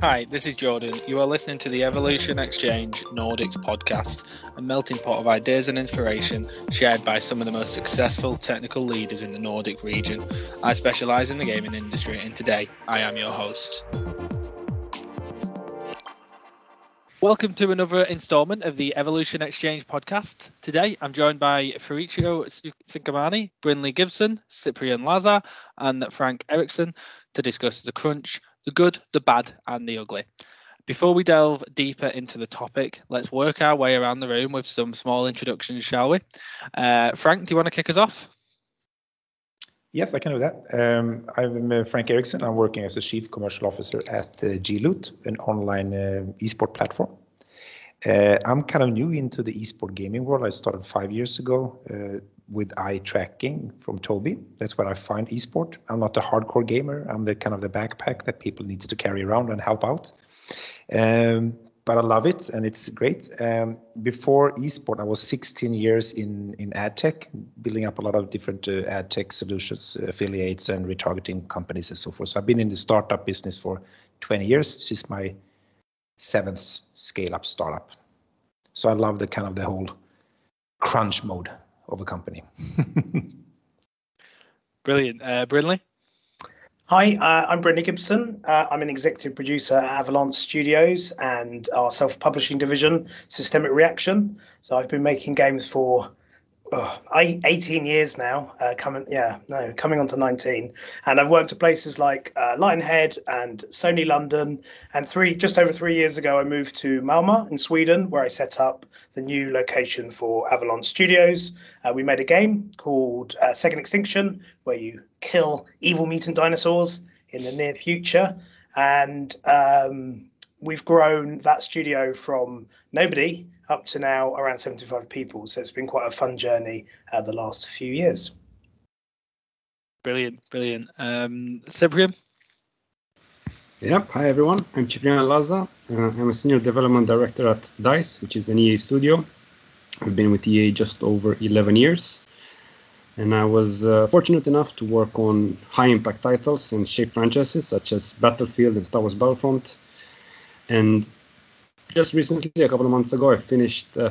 Hi, this is Jordan. You are listening to the Evolution Exchange Nordics podcast, a melting pot of ideas and inspiration shared by some of the most successful technical leaders in the Nordic region. I specialise in the gaming industry, and today I am your host. Welcome to another instalment of the Evolution Exchange podcast. Today I'm joined by Ferruccio Cinquemani, Brinley Gibson, Cyprian Lazar, and Frank Eriksson to discuss the crunch the good, the bad, and the ugly. Before we delve deeper into the topic, let's work our way around the room with some small introductions, shall we? Uh, Frank, do you want to kick us off? Yes, I can do that. Um, I'm uh, Frank Eriksson. I'm working as a Chief Commercial Officer at uh, G-Loot, an online uh, esport platform. Uh, I'm kind of new into the esport gaming world. I started five years ago uh, with eye tracking from Tobii. That's where I find esport. I'm not a hardcore gamer. I'm the kind of the backpack that people needs to carry around and help out. Um, but I love it and it's great. Um, before esport, I was 16 years in in ad tech, building up a lot of different uh, ad tech solutions, affiliates, and retargeting companies and so forth. So I've been in the startup business for 20 years. This is my seventh scale up startup. So I love the kind of the whole crunch mode of a company. Brilliant. Uh, Brinley? Hi, uh, I'm Brinley Gibson. Uh, I'm an executive producer at Avalanche Studios and our self publishing division, Systemic Reaction. So I've been making games for oh, 18 years now, uh, coming, yeah, no, coming on to 19. And I've worked at places like uh, Lionhead and Sony London. And three, just over three years ago, I moved to Malmö in Sweden, where I set up the new location for Avalanche Studios. Uh, we made a game called uh, Second Extinction, where you kill evil mutant dinosaurs in the near future. And um, we've grown that studio from nobody up to now around 75 people. So it's been quite a fun journey uh, the last few years. Brilliant, brilliant. Um, Cyprian? Yep. Hi, everyone. I'm Cyprian Lazar. Uh, I'm a senior development director at DICE, which is an EA studio. I've been with EA just over 11 years. And I was uh, fortunate enough to work on high impact titles and shape franchises such as Battlefield and Star Wars Battlefront. And just recently, a couple of months ago, I finished an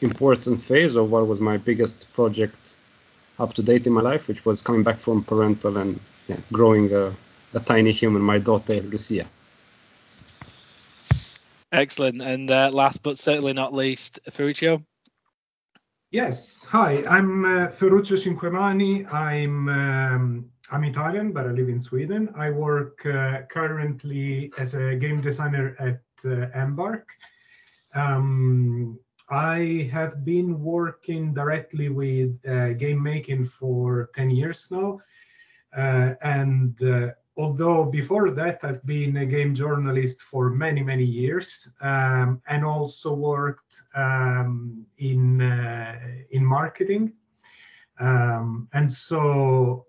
important phase of what was my biggest project up to date in my life, which was coming back from parental and yeah, growing a, a, tiny human, my daughter Lucia. Excellent. And uh, last but certainly not least, Ferruccio. Yes. Hi, I'm uh, Ferruccio Cinquemani. I'm um, I'm Italian, but I live in Sweden. I work uh, currently as a game designer at uh, Embark. Um, I have been working directly with uh, game making for 10 years now. Uh, and uh, although before that I've been a game journalist for many, many years um, and also worked um, in, uh, in marketing. Um, and so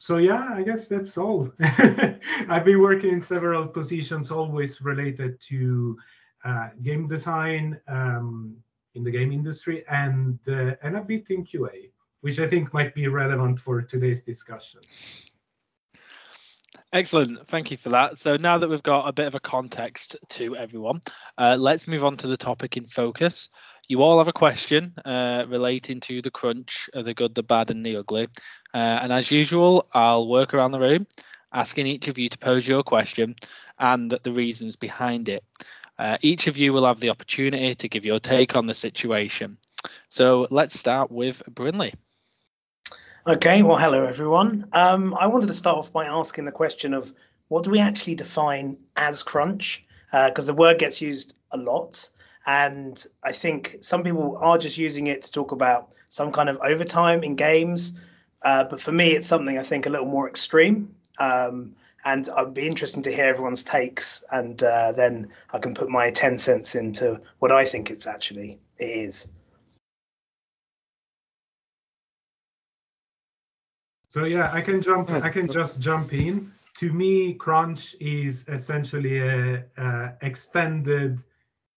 so yeah, I guess that's all. I've been working in several positions, always related to uh, game design um, in the game industry, and uh, and a bit in QA, which I think might be relevant for today's discussion. Excellent, thank you for that. So now that we've got a bit of a context to everyone, uh, let's move on to the topic in focus, you all have a question uh, relating to the crunch of the good, the bad, and the ugly. Uh, and as usual, I'll work around the room, asking each of you to pose your question and the reasons behind it. Uh, each of you will have the opportunity to give your take on the situation. So let's start with Brinley. Okay, well, hello everyone. Um, I wanted to start off by asking the question of what do we actually define as crunch? Because uh, the word gets used a lot. And I think some people are just using it to talk about some kind of overtime in games. Uh, but for me, it's something I think a little more extreme. Um, and I'd be interesting to hear everyone's takes, and uh, then I can put my ten cents into what I think it's actually it is. So yeah, I can jump. I can just jump in. To me, crunch is essentially a, a extended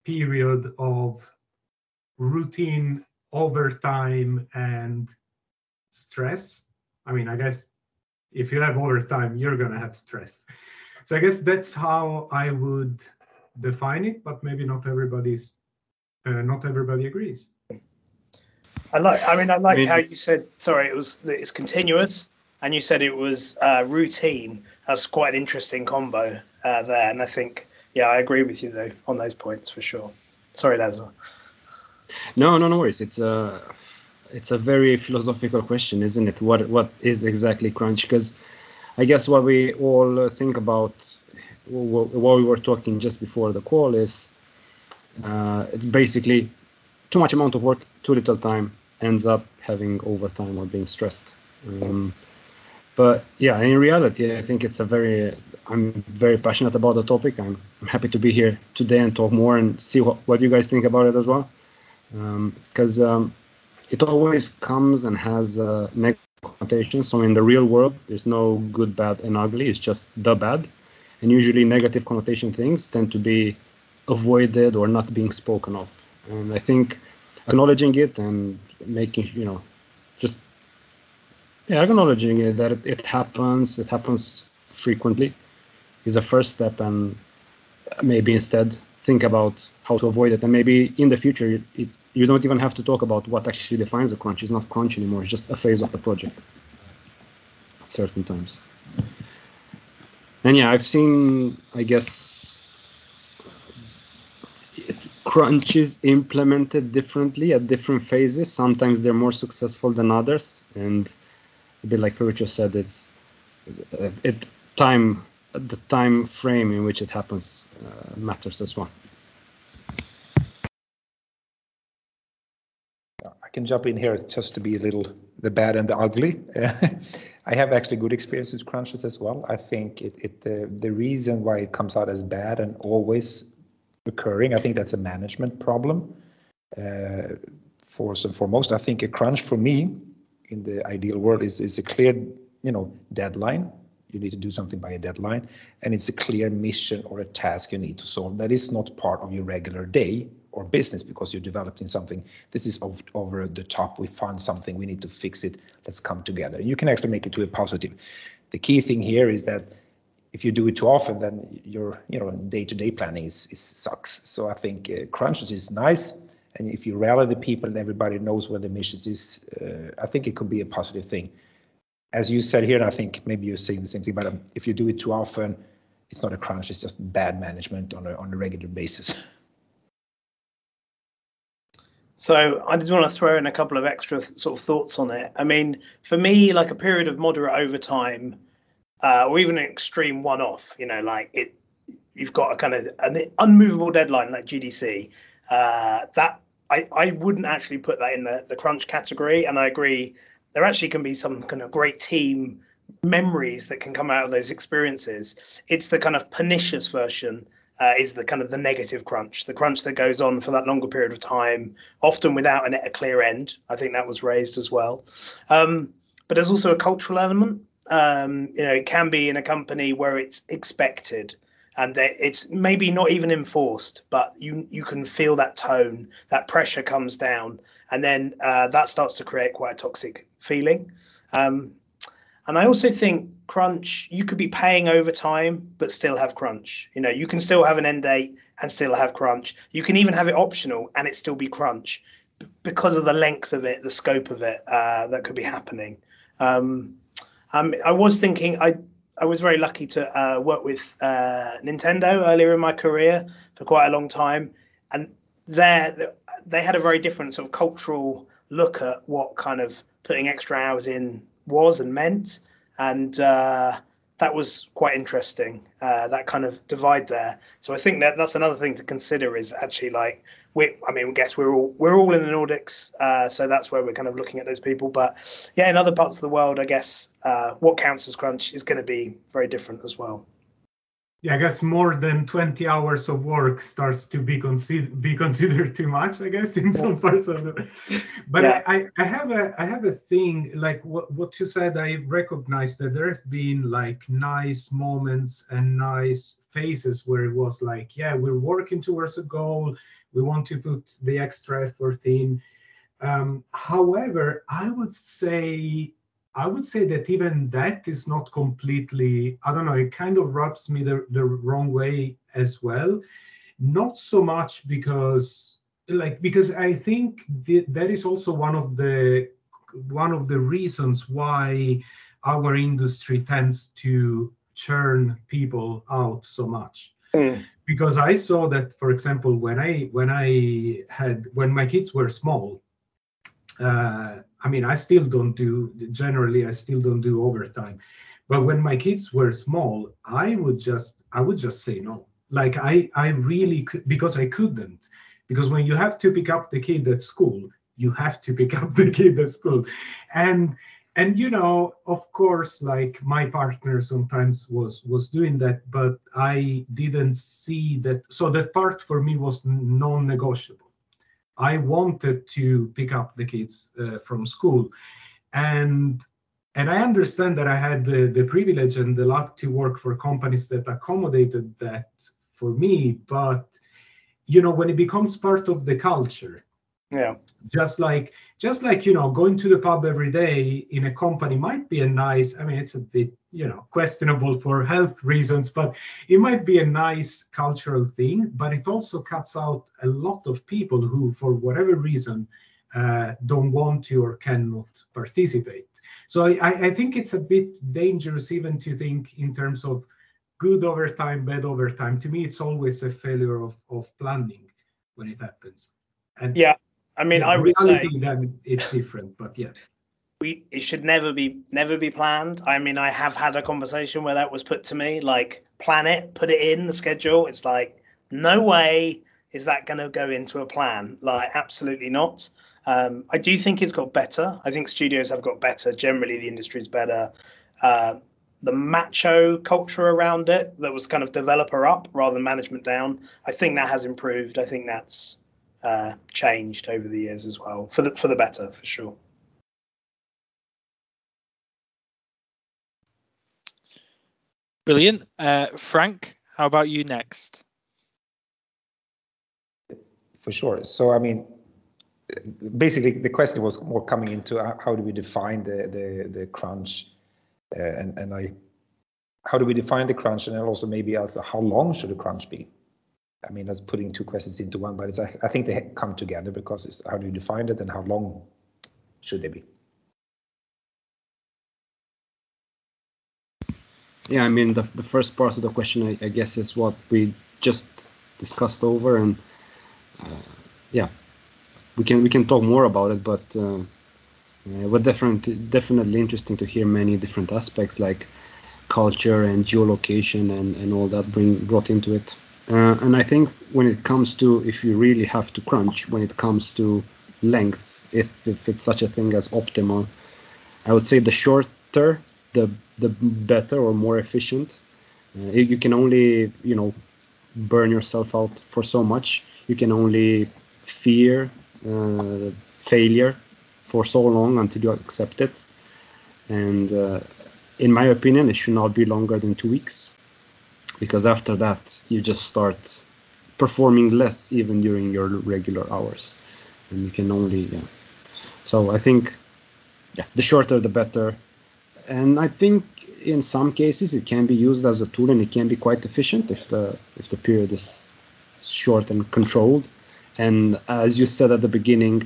period of routine overtime and stress. I mean, I guess if you have overtime, you're going to have stress. so I guess that's how I would define it, but maybe not everybody's uh, not everybody agrees. I like. I mean, I like I mean, how you said. Sorry, it was it's continuous, and you said it was uh, routine. That's quite an interesting combo uh, there, and I think, yeah, I agree with you though on those points for sure. Sorry, Lazar. No, no, no worries. It's a it's a very philosophical question, isn't it? What what is exactly crunch? Because I guess what we all think about, what we were talking just before the call is, uh, it's basically too much amount of work, too little time, ends up having overtime or being stressed. Um, but yeah, in reality, I think it's a very I'm very passionate about the topic. I'm, happy to be here today and talk more and see what, what you guys think about it as well because um, it always comes and has uh, negative connotations. So in the real world, there's no good, bad, and ugly. It's just the bad, and usually negative connotation things tend to be avoided or not being spoken of. And I think acknowledging it and making you know just yeah acknowledging it that it, it happens, it happens frequently, is a first step, and maybe instead think about how to avoid it. And maybe in the future it, it, you don't even have to talk about what actually defines a crunch. It's not crunch anymore. It's just a phase of the project. Certain times. And yeah i've seen i guess crunches implemented differently at different phases. Sometimes they're more successful than others. And a bit like Ferruccio said it's it time the time frame in which it happens uh, matters as well I can jump in here just to be a little the bad and the ugly. I have actually good experience with crunches as well. I think it, it uh, the reason why it comes out as bad and always occurring, I think that's a management problem. Uh, first and foremost, I think a crunch for me in the ideal world is is a clear, you know, deadline. You need to do something by a deadline, and it's a clear mission or a task you need to solve. That is not part of your regular day or business because you're developing something. This is of, over the top. We found something. We need to fix it. Let's come together. You can actually make it to a positive. The key thing here is that if you do it too often, then your you know day-to-day planning is, is sucks. So I think uh, crunches is nice, and if you rally the people and everybody knows where the mission is, uh, I think it could be a positive thing. As you said here, and I think maybe you're saying the same thing, but um, if you do it too often, it's not a crunch. It's just bad management on a on a regular basis. So I just want to throw in a couple of extra sort of thoughts on it. I mean, for me, like a period of moderate overtime, uh, or even an extreme one-off, you know, like it, you've got a kind of an unmovable deadline like GDC. Uh, that I I wouldn't actually put that in the the crunch category, and I agree. There actually can be some kind of great team memories that can come out of those experiences. It's the kind of pernicious version uh, is the kind of the negative crunch, the crunch that goes on for that longer period of time, often without an, a clear end. I think that was raised as well. Um, but there's also a cultural element. Um, you know, it can be in a company where it's expected and that it's maybe not even enforced, but you you can feel that tone, that pressure comes down, and then uh, that starts to create quite a toxic feeling. Um, and I also think crunch, you could be paying overtime, but still have crunch. You know, you can still have an end date and still have crunch. You can even have it optional and it still be crunch because of the length of it, the scope of it uh, that could be happening. Um, um, I was thinking, I I was very lucky to uh, work with uh, Nintendo earlier in my career for quite a long time, and there they had a very different sort of cultural look at what kind of putting extra hours in was and meant, and uh, that was quite interesting. Uh, that kind of divide there. So I think that that's another thing to consider is actually like we. I mean, guess we're all we're all in the Nordics, uh, so that's where we're kind of looking at those people. But yeah, in other parts of the world, I guess uh, what counts as crunch is going to be very different as well. Yeah, I guess more than 20 hours of work starts to be considered be considered too much, I guess, in some parts of the but Yeah. I, I have a I have a thing like what, what you said, I recognize that there have been like nice moments and nice phases where it was like, yeah, we're working towards a goal, we want to put the extra effort in. Um, however, I would say I would say that even that is not completely, I don't know, it kind of rubs me the, the wrong way as well. Not so much because like because I think the, that is also one of the one of the reasons why our industry tends to churn people out so much. Mm. Because I saw that, for example, when I when I had when my kids were small, uh, I mean, I still don't do, generally, I still don't do overtime. But when my kids were small, I would just, I would just say no. Like I, I really could, because I couldn't. Because when you have to pick up the kid at school, you have to pick up the kid at school. And, and you know of course like my partner sometimes was was doing that but i didn't see that so that part for me was non-negotiable I wanted to pick up the kids uh, from school, and and I understand that I had the, the privilege and the luck to work for companies that accommodated that for me. But you know, when it becomes part of the culture, yeah, just like just like you know going to the pub every day in a company might be a nice i mean it's a bit you know questionable for health reasons but it might be a nice cultural thing but it also cuts out a lot of people who for whatever reason uh, don't want to or cannot participate. So I, I think it's a bit dangerous even to think in terms of good overtime bad overtime. To me it's always a failure of, of planning when it happens. And yeah I mean, yeah, I would say it's different, but yeah. We, it should never be never be planned. I mean, I have had a conversation where that was put to me, like plan it, put it in the schedule. It's like no way is that going to go into a plan. Like absolutely not. Um, I do think it's got better. I think studios have got better. Generally, the industry is better. Uh, the macho culture around it that was kind of developer up rather than management down. I think that has improved. I think that's uh, changed over the years as well for the for the better for sure. Brilliant, uh, Frank. How about you next? For sure. So I mean, basically the question was more coming into how do we define the the the crunch, uh, and and I, how do we define the crunch, and also maybe also how long should the crunch be? I mean, that's putting two questions into one, but it's, I think they come together because it's how do you define it and how long should they be? Yeah, I mean, the, the first part of the question, I, I guess, is what we just discussed over, and uh, yeah, we can we can talk more about it, but uh, uh, definitely definitely interesting to hear many different aspects like culture and geolocation and and all that bring brought into it. Uh, and I think when it comes to if you really have to crunch, when it comes to length, if, if it's such a thing as optimal, I would say the shorter, the the better or more efficient. Uh, you can only you know burn yourself out for so much. You can only fear uh, failure for so long until you accept it. And uh, in my opinion, it should not be longer than two weeks because after that you just start performing less even during your regular hours. And you can only yeah. So i think yeah the shorter the better. And i think in some cases it can be used as a tool and it can be quite efficient if the if the period is short and controlled. And as you said at the beginning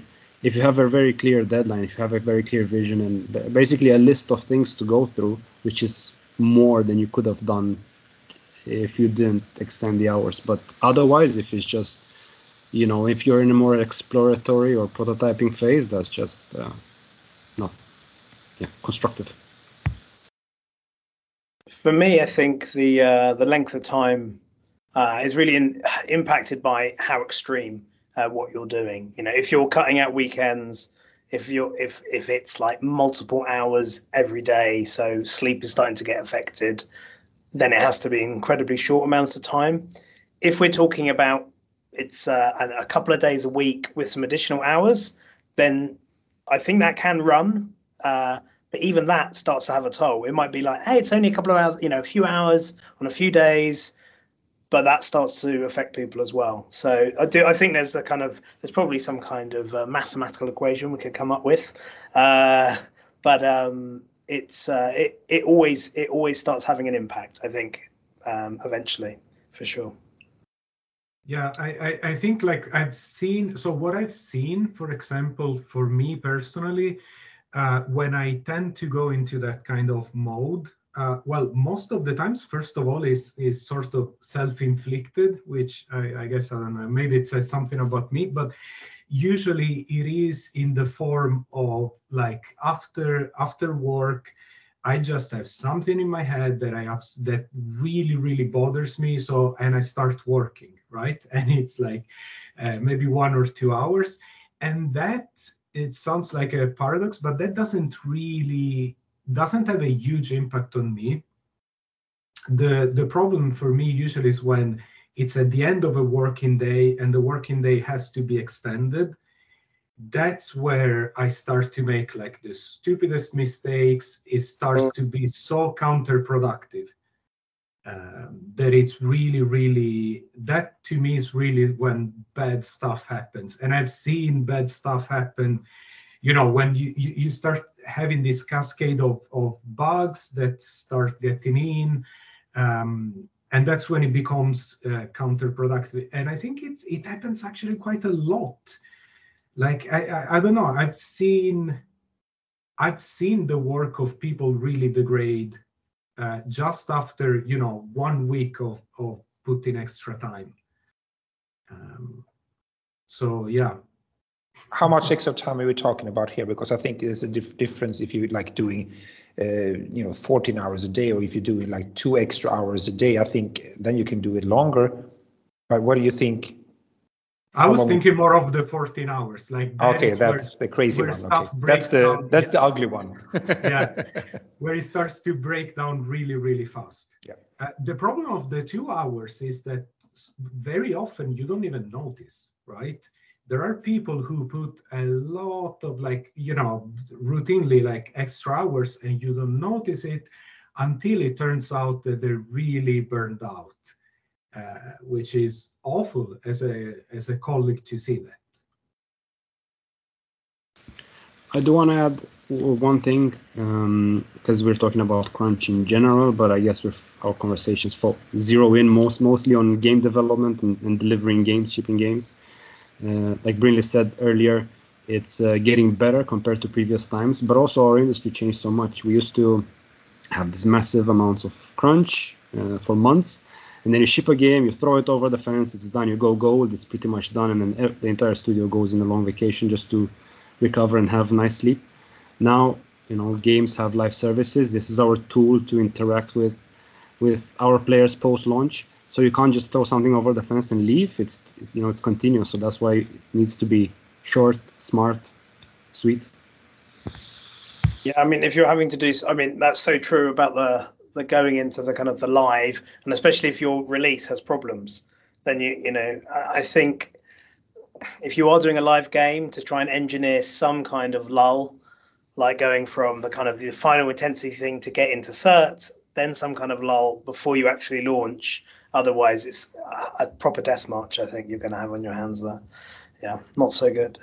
if you have a very clear deadline if you have a very clear vision and basically a list of things to go through which is more than you could have done if you didn't extend the hours. But otherwise, if it's just, you know, if you're in a more exploratory or prototyping phase, that's just uh, not, yeah, constructive. For me, I think the uh, the length of time uh, is really in, impacted by how extreme uh, what you're doing. You know, if you're cutting out weekends, if you're if if it's like multiple hours every day, so sleep is starting to get affected then it has to be an incredibly short amount of time. If we're talking about it's uh, a couple of days a week with some additional hours, then I think that can run. Uh, but even that starts to have a toll. It might be like, hey, it's only a couple of hours, you know, a few hours on a few days, but that starts to affect people as well. So I do. I think there's a kind of there's probably some kind of uh, mathematical equation we could come up with, uh, but um, it's uh, it it always it always starts having an impact. I think um, eventually, for sure. Yeah, I, I, I think like I've seen, so what I've seen, for example, for me personally, uh, when I tend to go into that kind of mode, uh, well, most of the times, first of all, is is sort of self-inflicted, which I, I guess I don't know, maybe it says something about me, but usually it is in the form of like after after work, I just have something in my head that I that really really bothers me. So and I start working right, and it's like uh, maybe one or two hours, and that it sounds like a paradox, but that doesn't really doesn't have a huge impact on me. The the problem for me usually is when it's at the end of a working day and the working day has to be extended that's where I start to make like the stupidest mistakes. It starts mm. to be so counterproductive um, that it's really, really, that to me is really when bad stuff happens. And I've seen bad stuff happen, you know, when you, you, you start having this cascade of, of bugs that start getting in. Um, and that's when it becomes uh, counterproductive. And I think it's, it happens actually quite a lot. Like I, I, I don't know. I've seen i've seen the work of people really degrade uh, just after you know one week of of putting extra time. Um, so yeah. How much extra time are we talking about here? Because i think there's a dif- difference if you like doing uh, you know 14 hours a day or if you do it like two extra hours a day i think then you can do it longer but what do you think I was thinking more of the 14 hours. Like that okay, that's the crazy one. Okay. That's the down, that's the ugly one. yeah, where it starts to break down really really fast. Yeah. Uh, the problem of the two hours is that very often you don't even notice, right? There are people who put a lot of like you know routinely like extra hours, and you don't notice it until it turns out that they're really burned out uh, which is awful as a as a colleague to see that. I do want to add one thing because um, we're talking about crunch in general, but I guess with our conversations for zero in most mostly on game development and, and delivering games, shipping games. Uh, like Brinley said earlier, it's uh, getting better compared to previous times, but also our industry changed so much. We used to have these massive amounts of crunch uh, for months, and then you ship a game, you throw it over the fence, it's done, you go gold, it's pretty much done, and then the entire studio goes in a long vacation just to recover and have nice sleep. Now, you know, games have live services. This is our tool to interact with with our players post launch. So you can't just throw something over the fence and leave. It's you know it's continuous. So that's why it needs to be short, smart, sweet. Yeah, I mean, if you're having to do, I mean, that's so true about the the going into the kind of the live, and especially if your release has problems, then you you know I think if you are doing a live game to try and engineer some kind of lull, like going from the kind of the final intensity thing to get into cert, then some kind of lull before you actually launch. Otherwise, it's a proper death march. I think you're going to have on your hands there. Yeah, not so good.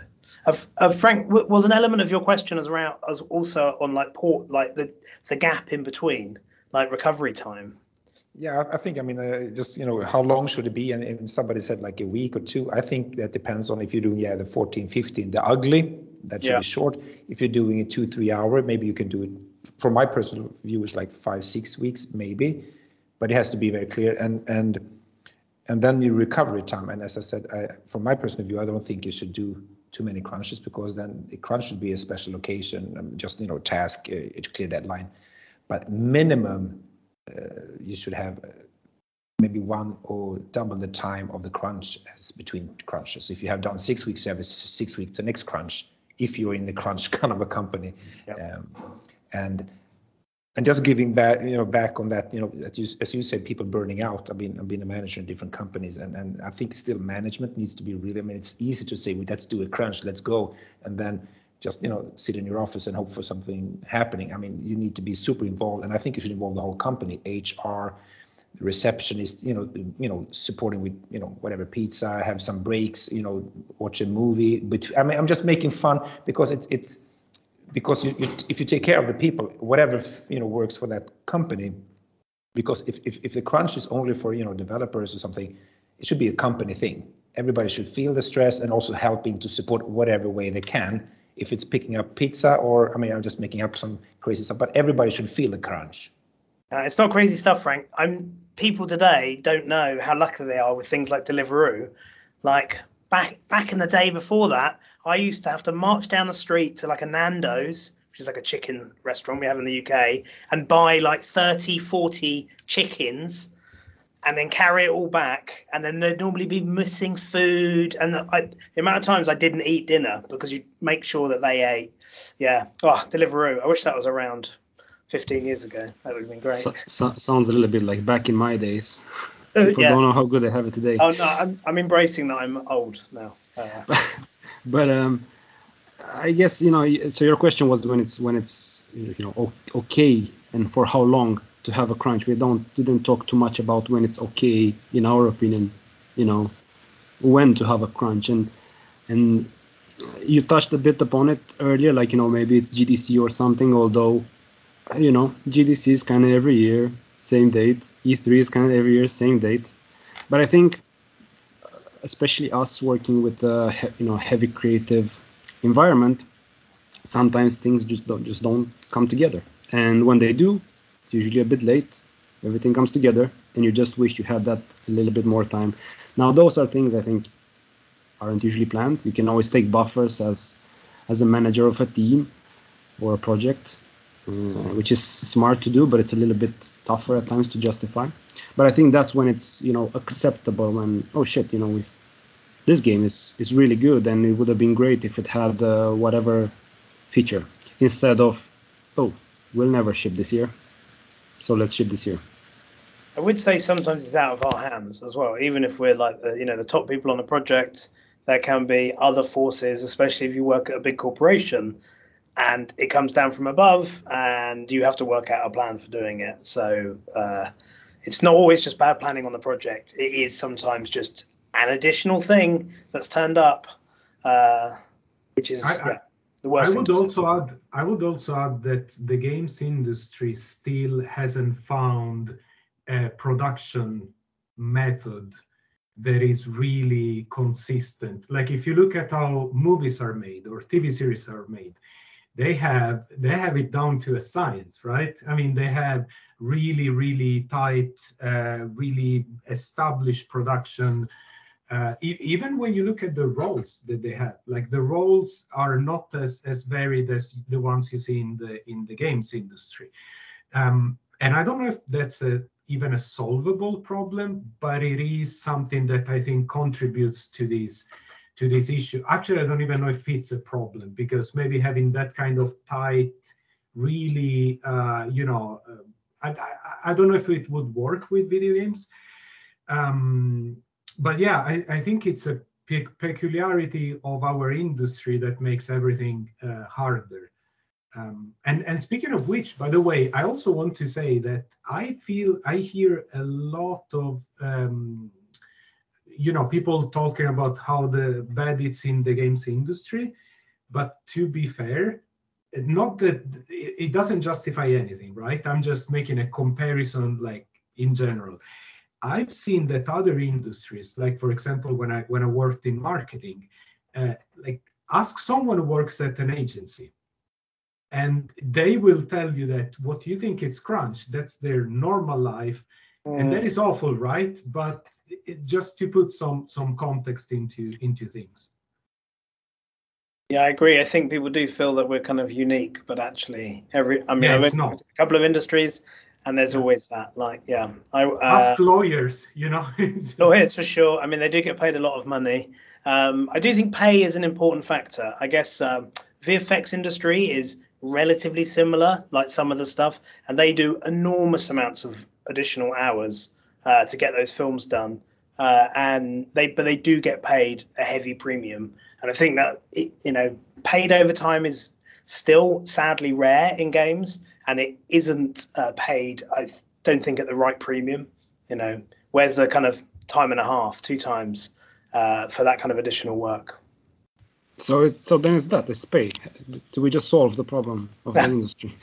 Uh, uh, Frank, was an element of your question as around as also on like port, like the the gap in between like recovery time? Yeah, I think, I mean, uh, just, you know, how long should it be? And, and somebody said like a week or two. I think that depends on if you're doing, yeah, the 14, 15, the ugly, that should yeah. be short. If you're doing a two, three hour, maybe you can do it, from my personal view, is like five, six weeks, maybe, but it has to be very clear. And, and, and then the recovery time. And as I said, I, from my personal view, I don't think you should do too many crunches because then the crunch should be a special location, um, just, you know, task, uh, clear deadline but minimum uh, you should have uh, maybe one or double the time of the crunch as between crunches. If you have done six weeks, you have a six weeks to next crunch. If you're in the crunch kind of a company, yep. um, and and just giving back, you know, back on that, you know, that you, as you said, people burning out. I've been I've been a manager in different companies, and and I think still management needs to be really. I mean, it's easy to say, well, let's do a crunch, let's go, and then just you know sit in your office and hope for something happening. I mean, you need to be super involved, and I think you should involve the whole company, HR, receptionist, you know, you know, supporting with you know whatever pizza, have some breaks, you know, watch a movie. But I mean, I'm just making fun because it's it's because you, you, if you take care of the people, whatever you know works for that company, because if, if if the crunch is only for you know developers or something, it should be a company thing. Everybody should feel the stress and also helping to support whatever way they can. If it's picking up pizza or I mean I'm just making up some crazy stuff, but everybody should feel the crunch. Uh, it's not crazy stuff, Frank. I'm people today don't know how lucky they are with things like Deliveroo. Like back back in the day before that, I used to have to march down the street to like a Nando's, which is like a chicken restaurant we have in the UK, and buy like 30, 40 chickens and then carry it all back. And then there'd normally be missing food. And I, the amount of times I didn't eat dinner because you make sure that they ate. Yeah. Oh, Deliveroo. I wish that was around 15 years ago. That would have been great. So, so, sounds a little bit like back in my days. People yeah. don't know how good they have it today. Oh no, I'm I'm embracing that I'm old now. Uh, but um, I guess you know. So your question was when it's when it's you know okay and for how long to have a crunch. We don't didn't talk too much about when it's okay in our opinion. You know when to have a crunch and and you touched a bit upon it earlier like you know maybe it's gdc or something although you know gdc is kind of every year same date. E3 is kind of every year, same date. But I think, especially us working with a you know heavy creative environment, sometimes things just don't just don't come together. And when they do, it's usually a bit late. Everything comes together, and you just wish you had that a little bit more time. Now, those are things I think aren't usually planned. You can always take buffers as as a manager of a team or a project uh, which is smart to do, but it's a little bit tougher at times to justify. But I think that's when it's you know acceptable and oh shit you know if this game is is really good and it would have been great if it had uh, whatever feature instead of oh we'll never ship this year, so let's ship this year. I would say sometimes it's out of our hands as well. Even if we're like the you know the top people on the project, there can be other forces, especially if you work at a big corporation and it comes down from above and you have to work out a plan for doing it so uh, it's not always just bad planning on the project it is sometimes just an additional thing that's turned up uh, which is I, yeah, the worst I would also add I would also add that the games industry still hasn't found a production method that is really consistent. Like if you look at how movies are made or TV series are made, they have they have it down to a science right? I mean they have really really tight uh, really established production. Uh, e- even when you look at the roles that they have like the roles are not as as varied as the ones you see in the in the games industry. Um, and i don't know if that's a even a solvable problem but it is something that i think contributes to this to this issue. Actually, I don't even know if it's a problem because maybe having that kind of tight, really, uh, you know, uh, I, I, don't know if it would work with video games. Um, but yeah, I, I think it's a pe- peculiarity of our industry that makes everything uh, harder. Um, and and speaking of which, by the way, I also want to say that I feel I hear a lot of um, you know people talking about how the bad it's in the games industry but to be fair not that it doesn't justify anything right i'm just making a comparison like in general i've seen that other industries like for example when i when i worked in marketing uh, like ask someone who works at an agency and they will tell you that what you think is crunch that's their normal life mm. and that mm. awful right but it, just to put some some context into into things. Yeah, I agree. I think people do feel that we're kind of unique, but actually, every I mean, yeah, I've not. a couple of industries, and there's yeah. always that. Like, yeah, I uh, ask lawyers. You know, lawyers for sure. I mean, they do get paid a lot of money. Um, I do think pay is an important factor. I guess um, VFX industry is relatively similar, like some of the stuff, and they do enormous amounts of additional hours uh, to get those films done. Uh, and they but they do get paid a heavy premium. And i think that it, you know paid overtime is still sadly rare in games and it isn't uh, paid i don't think at the right premium you know. Where's the kind of time and a half two times uh, for that kind of additional work So it, so then it's that it's pay. Do we just solve the problem of the industry?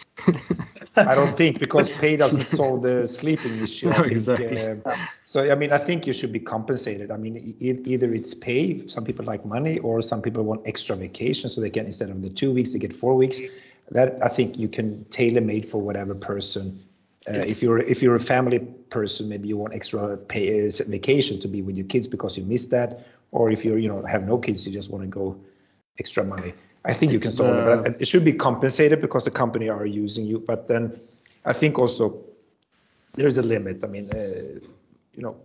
I don't think because pay doesn't solve the sleeping issue. No, think, exactly. uh, so I mean, I think you should be compensated. I mean, e- either it's pay. Some people like money, or some people want extra vacation, so they get instead of the two weeks, they get four weeks. That I think you can tailor made for whatever person. Uh, if you're if you're a family person, maybe you want extra pay uh, vacation to be with your kids because you miss that, or if you're you know have no kids, you just want to go extra money. I think you can It's, solve it, uh, but it should be compensated because the company are using you. But then I think also there's a limit. I mean, uh, you know,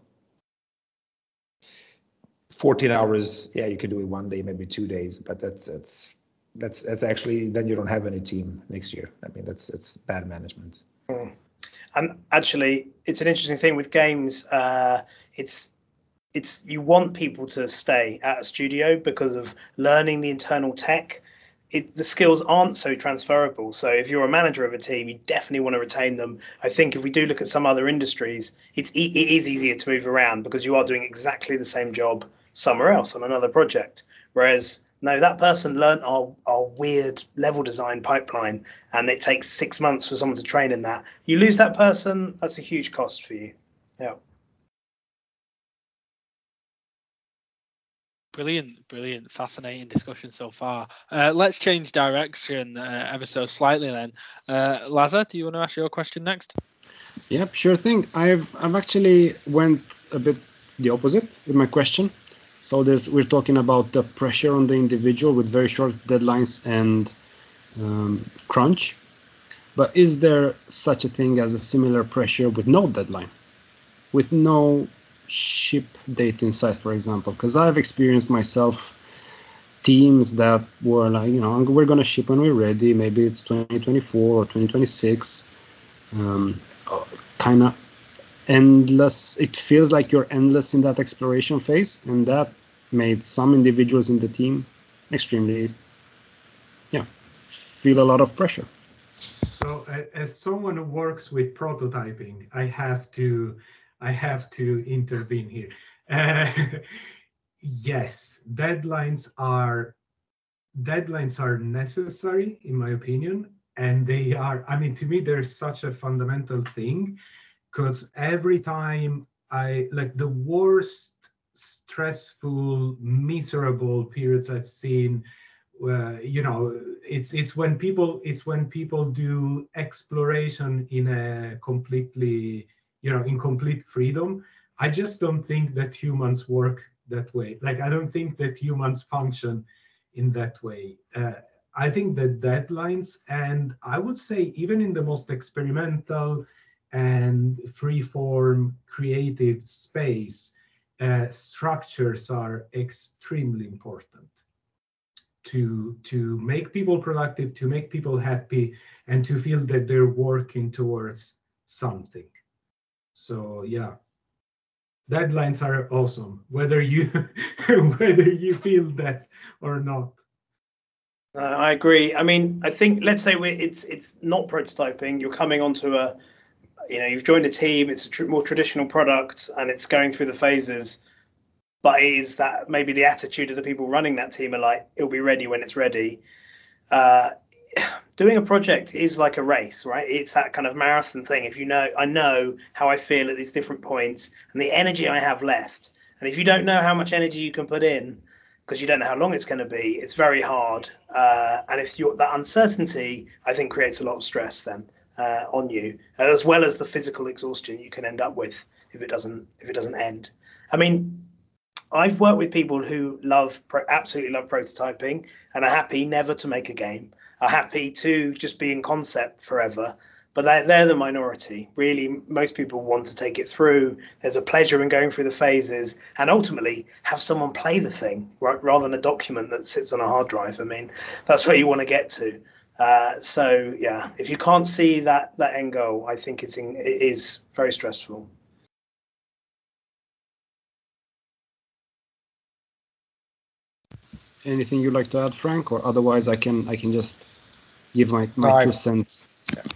14 hours, yeah, you can do it one day, maybe two days, but that's that's that's that's actually then you don't have any team next year. I mean, that's that's bad management. And actually, it's an interesting thing with games. Uh, it's it's you want people to stay at a studio because of learning the internal tech. It, the skills aren't so transferable. So if you're a manager of a team, you definitely want to retain them. I think if we do look at some other industries, it's e- it is easier to move around because you are doing exactly the same job somewhere else on another project. Whereas no, that person learnt our, our weird level design pipeline and it takes six months for someone to train in that. You lose that person, that's a huge cost for you. Yeah. Brilliant, brilliant, fascinating discussion so far. Uh, let's change direction uh, ever so slightly then. Uh, Lazar, do you want to ask your question next? Yep, sure thing. I've I've actually went a bit the opposite with my question. So there's we're talking about the pressure on the individual with very short deadlines and um, crunch. But is there such a thing as a similar pressure with no deadline, with no ship date in sight, for example? Because I've experienced myself teams that were like, you know, we're gonna ship when we're ready. Maybe it's 2024 or 2026. Um, kind of endless. It feels like you're endless in that exploration phase, and that made some individuals in the team extremely, yeah, feel a lot of pressure. So as someone who works with prototyping, I have to I have to intervene here. Uh, yes, deadlines are deadlines are necessary in my opinion, and they are. I mean, to me, they're such a fundamental thing because every time I like the worst stressful, miserable periods I've seen uh, you know it's it's when people it's when people do exploration in a completely you know in complete freedom. I just don't think that humans work that way. Like i don't think that humans function in that way. Uh, i think that deadlines and i would say even in the most experimental and free form creative space uh, structures are extremely important to to make people productive to make people happy and to feel that they're working towards something so yeah deadlines are awesome whether you whether you feel that or not Uh, I agree. I mean, I think let's say we it's it's not prototyping. You're coming onto a, you know, you've joined a team. It's a tr- more traditional product, and it's going through the phases. But it is that maybe the attitude of the people running that team are like, it'll be ready when it's ready. Uh, doing a project is like a race, right? It's that kind of marathon thing. If you know, I know how I feel at these different points and the energy I have left. And if you don't know how much energy you can put in, because you don't know how long it's going to be, it's very hard. Uh, and if you're that uncertainty, I think creates a lot of stress then uh, on you, as well as the physical exhaustion you can end up with if it doesn't if it doesn't end. I mean, I've worked with people who love absolutely love prototyping and are happy never to make a game, are happy to just be in concept forever. But they're, they're the minority. Really, most people want to take it through. There's a pleasure in going through the phases and ultimately have someone play the thing right, rather than a document that sits on a hard drive. I mean, that's where you want to get to. Uh, so yeah, if you can't see that that end goal, I think it's in, it is very stressful. Anything you'd like to add, Frank, or otherwise I can I can just give my, my No, I- two cents.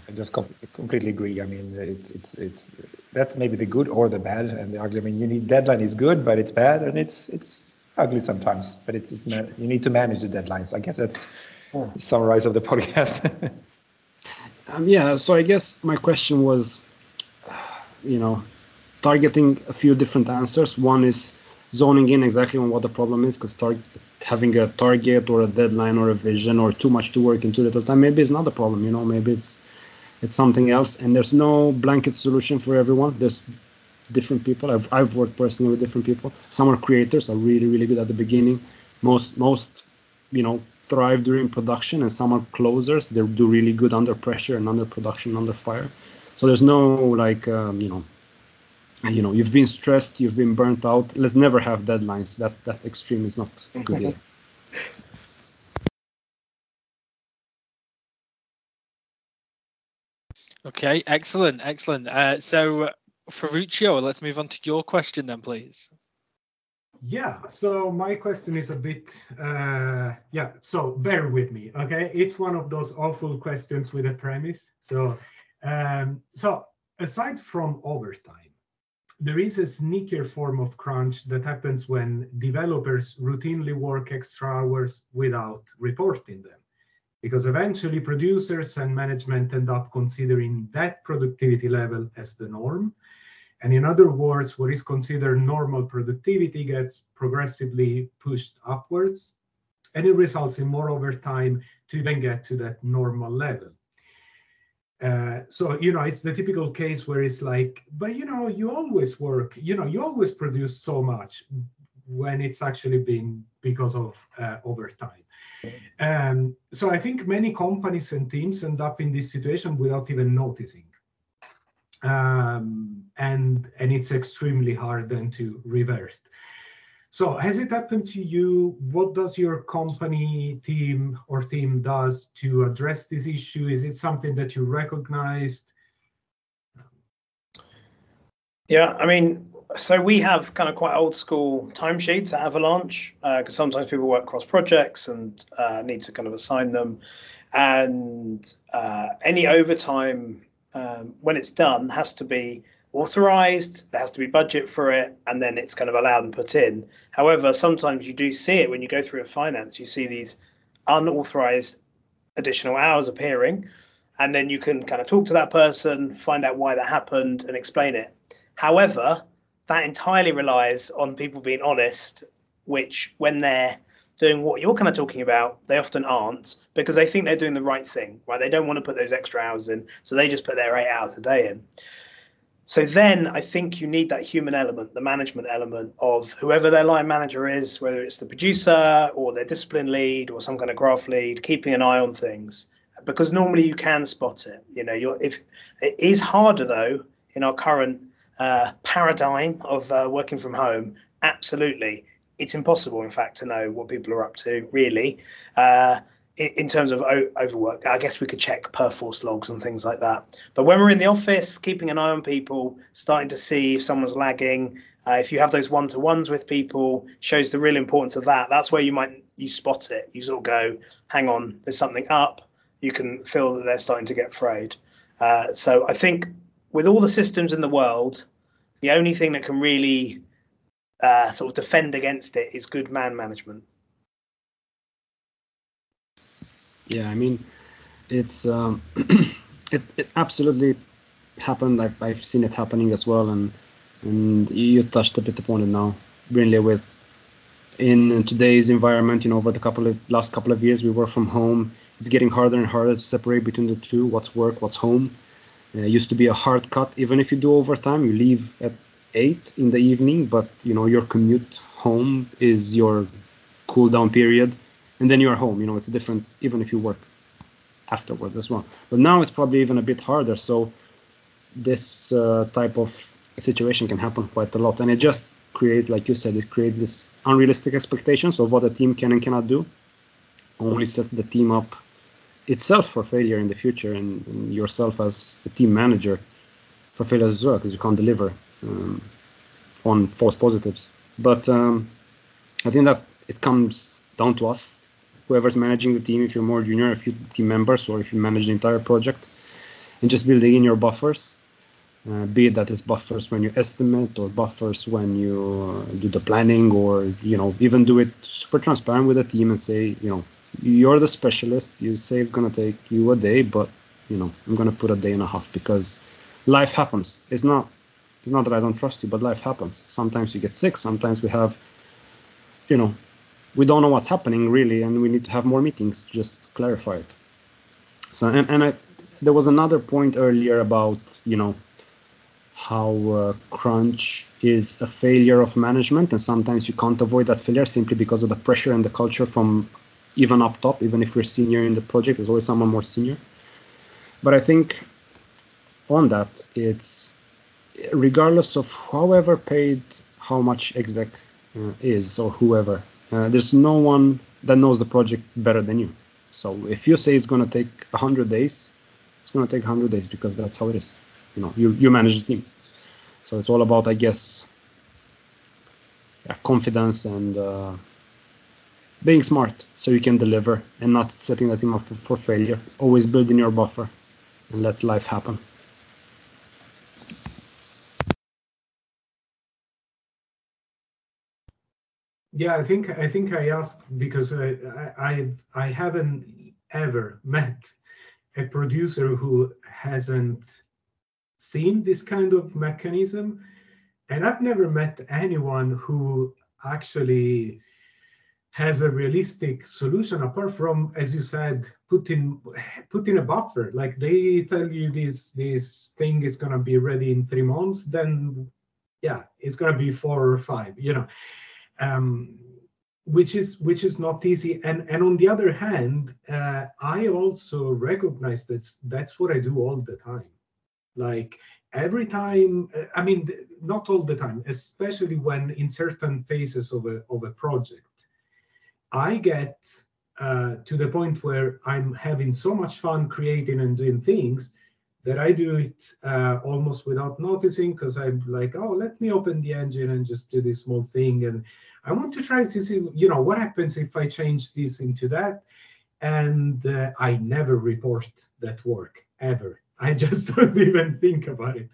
I just com- completely agree. I mean, it's it's it's that's maybe the good or the bad and the ugly. I mean, you need deadline is good, but it's bad, and it's it's ugly sometimes, but it's, it's you need to manage the deadlines. I guess that's the summarize of the podcast. um, yeah, so I guess my question was, you know, targeting a few different answers. One is zoning in exactly on what the problem is, because tar- having a target or a deadline or a vision or too much to work in too little time maybe it's not a problem. You know, maybe it's it's something else. And there's no blanket solution for everyone. There's different people. I've I've worked personally with different people. Some are creators, are really really good at the beginning. Most most you know thrive during production, and some are closers. They do really good under pressure and under production, under fire. So there's no like um, you know you know you've been stressed you've been burnt out. Let's never have deadlines. That that extreme is not good either. okay excellent excellent. Uh, so Ferruccio, let's move on to your question then please. Yeah so my question is a bit uh yeah so bear with me okay? It's one of those awful questions with a premise. So um so aside from overtime there is a sneakier form of crunch that happens when developers routinely work extra hours without reporting them. Because eventually producers and management end up considering that productivity level as the norm. And in other words, what is considered normal productivity gets progressively pushed upwards, and it results in more overtime to even get to that normal level. Uh, so you know it's the typical case where it's like but you know you always work you know you always produce so much when it's actually been because of uh, overtime. Um, so i think many companies and teams end up in this situation without even noticing. Um, and and it's extremely hard then to revert so has it happened to you? What does your company team or team does to address this issue? Is it something that you recognized? Yeah, I mean, so we have kind of quite old school timesheets at Avalanche because uh, sometimes people work cross projects and uh, need to kind of assign them. And uh, any overtime um, when it's done has to be authorized, there has to be budget for it, and then it's kind of allowed and put in. However, sometimes you do see it when you go through a finance, you see these unauthorized additional hours appearing, and then you can kind of talk to that person, find out why that happened, and explain it. However, that entirely relies on people being honest, which when they're doing what you're kind of talking about, they often aren't because they think they're doing the right thing, right? They don't want to put those extra hours in, so they just put their eight hours a day in. So then I think you need that human element, the management element of whoever their line manager is, whether it's the producer or their discipline lead or some kind of graph lead, keeping an eye on things. Because normally you can spot it. You know, you're if it is harder though in our current uh, paradigm of uh, working from home. Absolutely, it's impossible, in fact, to know what people are up to. Really, uh, in terms of overwork, I guess we could check perforce logs and things like that. But when we're in the office, keeping an eye on people, starting to see if someone's lagging, uh, if you have those one-to-ones with people, shows the real importance of that. That's where you might you spot it. You sort of go, hang on, there's something up. You can feel that they're starting to get frayed. Uh, so I think with all the systems in the world, the only thing that can really uh, sort of defend against it is good man management. Yeah, I mean, it's um, it, it absolutely happened. I've, I've seen it happening as well, and and you touched a bit upon it now, really with in today's environment. You know, over the couple of last couple of years, we work from home. It's getting harder and harder to separate between the two. What's work? What's home? Uh, it used to be a hard cut. Even if you do overtime, you leave at eight in the evening, but you know your commute home is your cool down period and then you're home. You know, it's different even if you work afterwards as well. But now it's probably even a bit harder. So this uh, type of situation can happen quite a lot, and it just creates, like you said, it creates this unrealistic expectations of what a team can and cannot do. Only sets the team up itself for failure in the future, and, and yourself as a team manager for failure as well, because you can't deliver um, on false positives. But um, I think that it comes down to us whoever's managing the team, if you're more junior, a few team members, or if you manage the entire project, and just building in your buffers. Uh, be it that it's buffers when you estimate or buffers when you uh, do the planning or you know even do it super transparent with the team and say you know you're the specialist. You say it's going to take you a day but you know i'm going to put a day and a half because life happens. It's not it's not that i don't trust you but life happens. Sometimes you get sick. Sometimes we have you know we don't know what's happening really and we need to have more meetings to just clarify it. So and, and i there was another point earlier about you know how uh, crunch is a failure of management and sometimes you can't avoid that failure simply because of the pressure and the culture from even up top even if we're senior in the project there's always someone more senior. But i think on that it's regardless of however paid how much exec uh, is or whoever uh, there's no one that knows the project better than you. So if you say it's going to take 100 days it's going to take 100 days because that's how it is. You know you, you manage the team. So it's all about i guess yeah, confidence and uh, being smart so you can deliver and not setting the team up for, for failure. Always build in your buffer and let life happen Yeah, I think I think I asked because I I I haven't ever met a producer who hasn't seen this kind of mechanism, and I've never met anyone who actually has a realistic solution apart from, as you said, putting putting a buffer. Like they tell you this this thing is gonna be ready in three months, then yeah, it's gonna be four or five. You know um, which is which is not easy. And and on the other hand, uh, I also recognize that that's what I do all the time. Like every time, uh, I mean, not all the time, especially when in certain phases of a of a project, I get uh, to the point where I'm having so much fun creating and doing things that I do it uh, almost without noticing because I'm like, oh, let me open the engine and just do this small thing. And I want to try to see, you know, what happens if I change this into that. And uh, I never report that work ever. I just don't even think about it.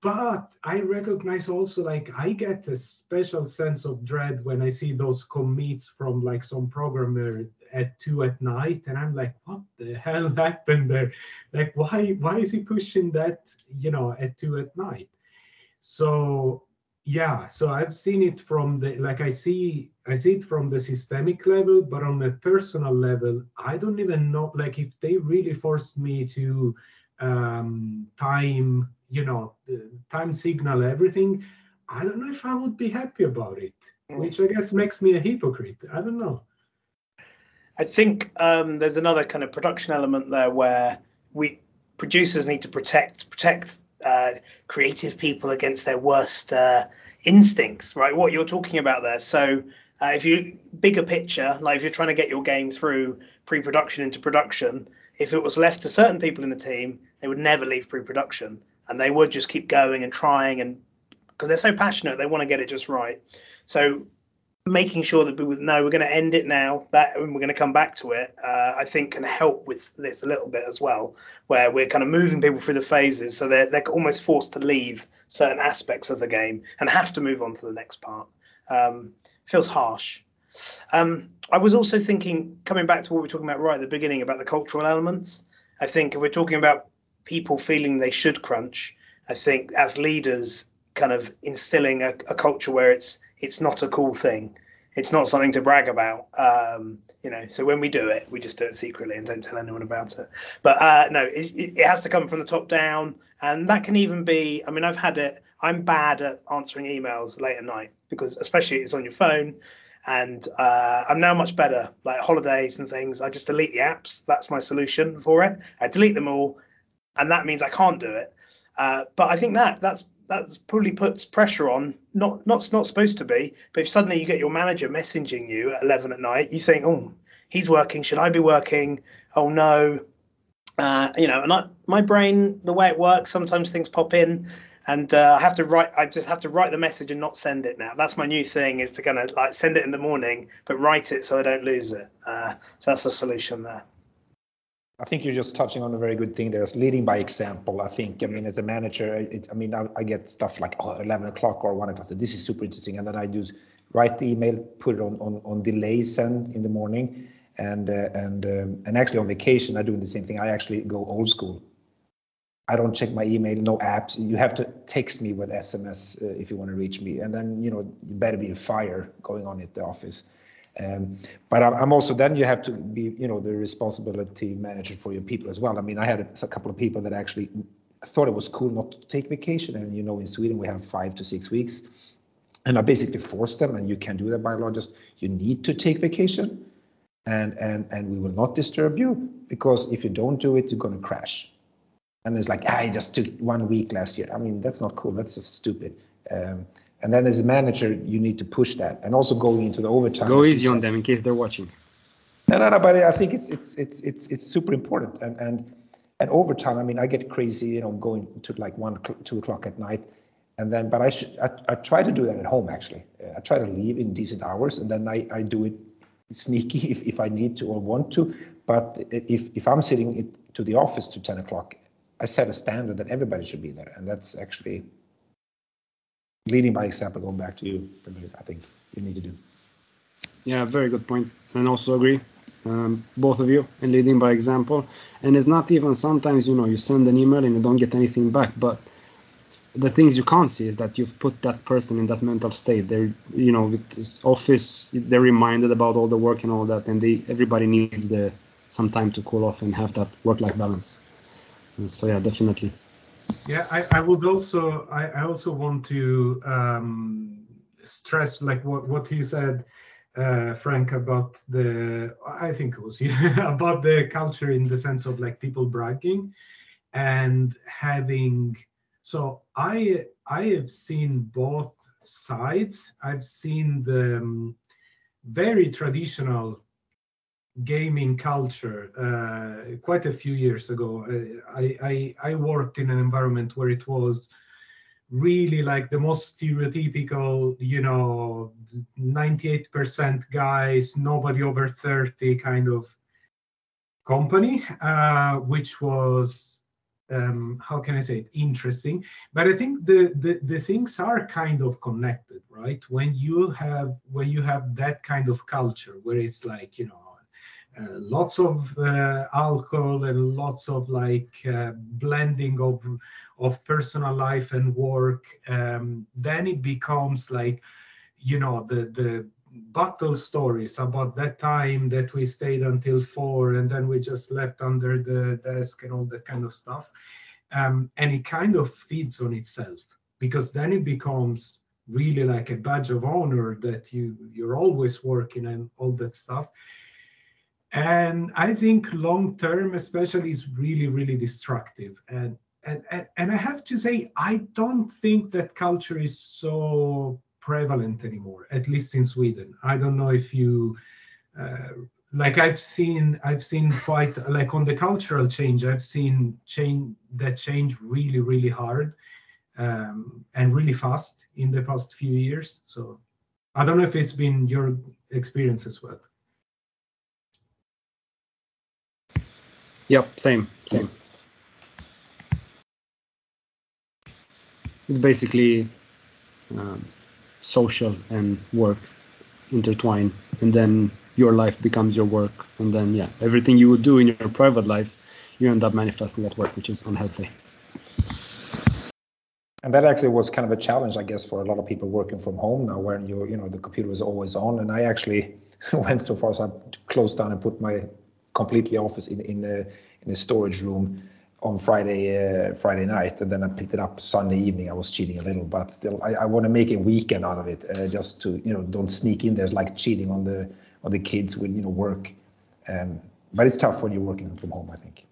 But I recognize also like I get a special sense of dread when I see those commits from like some programmer at two at night, and I'm like, what the hell happened there? Like, why why is he pushing that, you know, at two at night? So yeah so i've seen it from the like i see i see it from the systemic level but on a personal level i don't even know like if they really forced me to um time you know time signal everything i don't know if i would be happy about it mm. which i guess makes me a hypocrite i don't know i think um there's another kind of production element there where we producers need to protect protect uh, creative people against their worst uh, instincts, right? What you're talking about there. So uh, if you bigger picture, like if you're trying to get your game through pre-production into production, if it was left to certain people in the team, they would never leave pre-production, and they would just keep going and trying, and because they're so passionate, they want to get it just right. So making sure that people know we're going to end it now that and we're going to come back to it uh, i think can help with this a little bit as well where we're kind of moving people through the phases so they're, they're almost forced to leave certain aspects of the game and have to move on to the next part. Um, feels harsh. Um, i was also thinking coming back to what we were talking about right at the beginning about the cultural elements i think if we're talking about people feeling they should crunch i think as leaders kind of instilling a, a culture where it's it's not a cool thing. It's not something to brag about. Um, you know, so when we do it, we just do it secretly and don't tell anyone about it. But uh, no, it, it has to come from the top down, and that can even be. I mean, I've had it. I'm bad at answering emails late at night because, especially, it's on your phone and uh, I'm now much better. Like holidays and things, I just delete the apps. That's my solution for it. I delete them all, and that means I can't do it. Uh, but I think that that's that probably puts pressure on. Not not not supposed to be, but if suddenly you get your manager messaging you at eleven at night, you think, oh, he's working. Should I be working? Oh no. Uh, you know, and I, my brain, the way it works, sometimes things pop in, and uh, I have to write. I just have to write the message and not send it now. That's my new thing: is to kind of like send it in the morning, but write it so I don't lose it. Uh, so that's a solution there. I think you're just touching on a very good thing there. It's leading by example. I think. I mean, as a manager, it, I mean, I, I, get stuff like oh, 11 o'clock or one o'clock. So this is super interesting, and then I do write the email, put it on on, on delay send in the morning, and uh, and um, and actually on vacation, I'm doing the same thing. I actually go old school. I don't check my email, no apps. You have to text me with SMS uh, if you want to reach me, and then you know you better be a fire going on at the office. Um, but I'm also then you have to be, you know, the responsibility manager for your people as well. I mean, I had a, a, couple of people that actually thought it was cool not to take vacation, and you know, in Sweden we have five to six weeks, and I basically forced them, and you can do that by law. Just you need to take vacation, and and and we will not disturb you because if you don't do it, you're going to crash. And it's like I just took one week last year. I mean, that's not cool. That's just stupid. Um, and then as a manager, you need to push that, and also going into the overtime. Go easy on them in case they're watching. No, no, no. But I think it's it's it's it's it's super important, and and and overtime. I mean, I get crazy, you know, going to like one, two o'clock at night, and then. But I should I, I try to do that at home actually. I try to leave in decent hours, and then I I do it sneaky if if I need to or want to. But if if I'm sitting it to the office to ten o'clock, I set a standard that everybody should be there, and that's actually leading by example, going back to you, I think you need to do. Yeah, very good point, and also agree, um, both of you, and leading by example. And it's not even sometimes you know you send an email and you don't get anything back, but the things you can't see is that you've put that person in that mental state. They're you know with office, they're reminded about all the work and all that, and they everybody needs the some time to cool off and have that work-life balance. So yeah, definitely. Yeah, I, I would also I, I also want to um, stress like what what he said, uh, Frank, about the I think it was you about the culture in the sense of like people bragging and having. So I I have seen both sides. I've seen the um, very traditional gaming culture uh, quite a few years ago. Uh, I, I, I worked in an environment where it was really like the most stereotypical, you know, 98% guys, nobody over 30 kind of company, uh, which was um, how can I say it interesting. But I think the, the the things are kind of connected, right? When you have when you have that kind of culture where it's like you know lots of uh, alcohol and lots of like uh, blending of of personal life and work um, then it becomes like you know the the battle stories about that time that we stayed until four and then we just slept under the desk and all that kind of stuff. Um, and it kind of feeds on itself because then it becomes really like a badge of honor that you you're always working and all that stuff and i think long term especially is really really destructive. And, and and and i have to say i don't think that culture is so prevalent anymore at least in sweden. I don't know if you uh, like i've seen i've seen quite like on the cultural change i've seen change that change really really hard um, and really fast in the past few years. So i don't know if it's been your experience as well Yep, same, same. Yes. Basically, um, social and work intertwine, and then your life becomes your work, and then yeah, everything you would do in your private life, you end up manifesting at work, which is unhealthy. And that actually was kind of a challenge, I guess, for a lot of people working from home now, where you you know the computer is always on. And I actually went so far as I closed down and put my completely office in in a, in a storage room on Friday uh, Friday night, and then I picked it up Sunday evening. I was cheating a little, but still, I, I want to make a weekend out of it, uh, just to you know don't sneak in. There's like cheating on the on the kids with you know work, um, but it's tough when you're working from home. I think.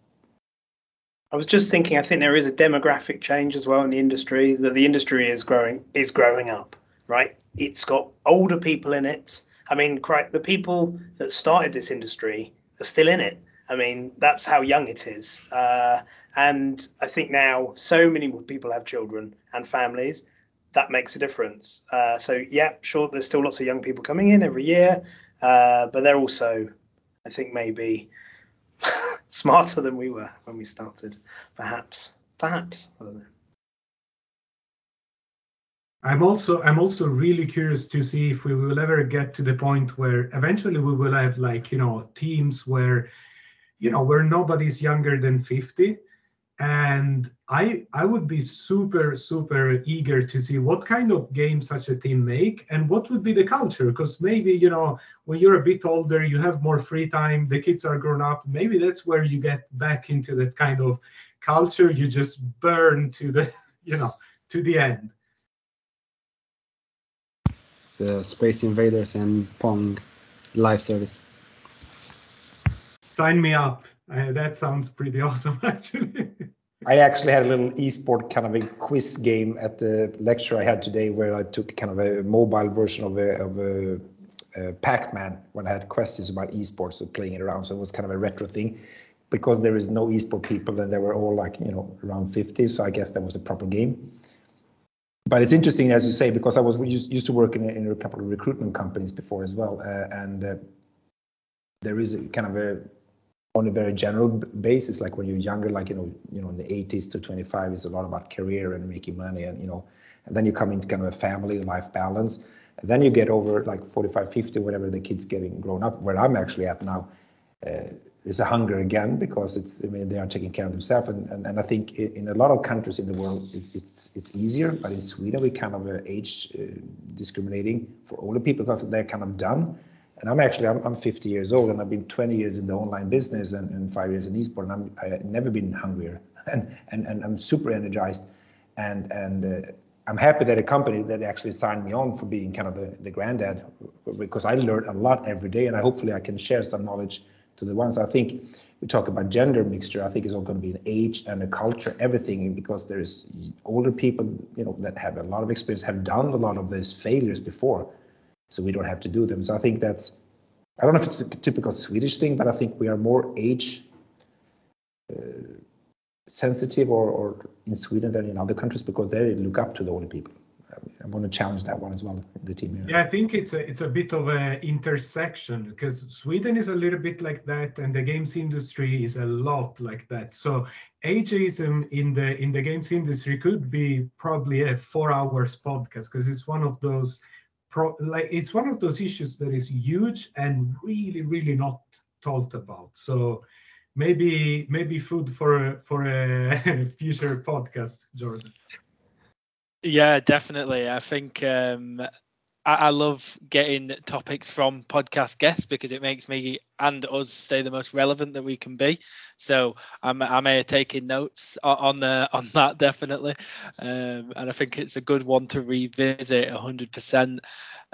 I was just thinking. I think there is a demographic change as well in the industry. That the industry is growing is growing up. Right, it's got older people in it. I mean, the people that started this industry are still in it. I mean, that's how young it is. Uh, and I think now so many more people have children and families. That makes a difference. Uh, so yeah, sure, there's still lots of young people coming in every year, uh, but they're also, I think, maybe smarter than we were when we started. Perhaps, perhaps I don't know. I'm also I'm also really curious to see if we will ever get to the point where eventually we will have like you know teams where you know where nobody's younger than 50 and i i would be super super eager to see what kind of game such a team make and what would be the culture. Because maybe you know when you're a bit older you have more free time the kids are grown up maybe that's where you get back into that kind of culture. You just burn to the you know to the end it's uh, space invaders and pong live service sign me up uh, that sounds pretty awesome, actually. I actually had a little esport kind of a quiz game at the lecture I had today, where I took kind of a mobile version of a, of a, a Pac-Man when I had questions about esports, so playing it around. So it was kind of a retro thing, because there is no esport people, and they were all like you know around 50. So I guess that was a proper game. But it's interesting, as you say, because I was used, to work in in a couple of recruitment companies before as well, uh, and uh, there is kind of a on a very general basis, like when you're younger, like you know, you know, in the 80s to 25 is a lot about career and making money, and you know, and then you come into kind of a family life balance, and then you get over like 45, 50, whatever the kids getting grown up. Where I'm actually at now, uh, there's a hunger again because it's I mean they are taking care of themselves, and and, and I think in, in a lot of countries in the world it, it's it's easier, but in Sweden we kind of uh, age uh, discriminating for older people because they're kind of done and I'm actually I'm, I'm 50 years old and I've been 20 years in the online business and, and five years in esport and I'm I've never been hungrier. And and and I'm super energized and and uh, I'm happy that a company that actually signed me on for being kind of the, the granddad because I learn a lot every day and I hopefully I can share some knowledge to the ones I think we talk about gender mixture I think it's all going to be an age and a culture everything because there's older people you know that have a lot of experience have done a lot of these failures before so we don't have to do them. So I think that's, I don't know if it's a typical Swedish thing, but I think we are more age uh, sensitive or, or in Sweden than in other countries because they look up to the older people. I want to challenge that one as well the team. Here. Yeah, I think it's a it's a bit of an intersection because Sweden is a little bit like that, and the games industry is a lot like that. So ageism in the in the games industry could be probably a four hours podcast because it's one of those pro, like it's one of those issues that is huge and really really not talked about so maybe maybe food for for a future podcast jordan yeah definitely i think um I, love getting topics from podcast guests because it makes me and us stay the most relevant that we can be. So I'm I'm here taking notes on the on that definitely, um, and I think it's a good one to revisit hundred percent.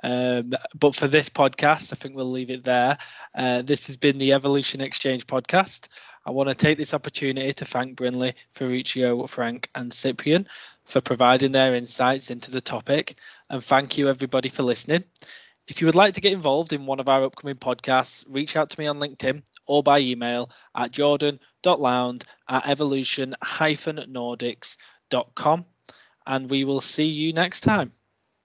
Um, but for this podcast, I think we'll leave it there. Uh, this has been the Evolution Exchange podcast. I want to take this opportunity to thank Brinley, Ferruccio, Frank, and Cyprian for providing their insights into the topic. And thank you, everybody, for listening. If you would like to get involved in one of our upcoming podcasts, reach out to me on LinkedIn or by email at jordan.lound at evolution-nordics.com. And we will see you next time.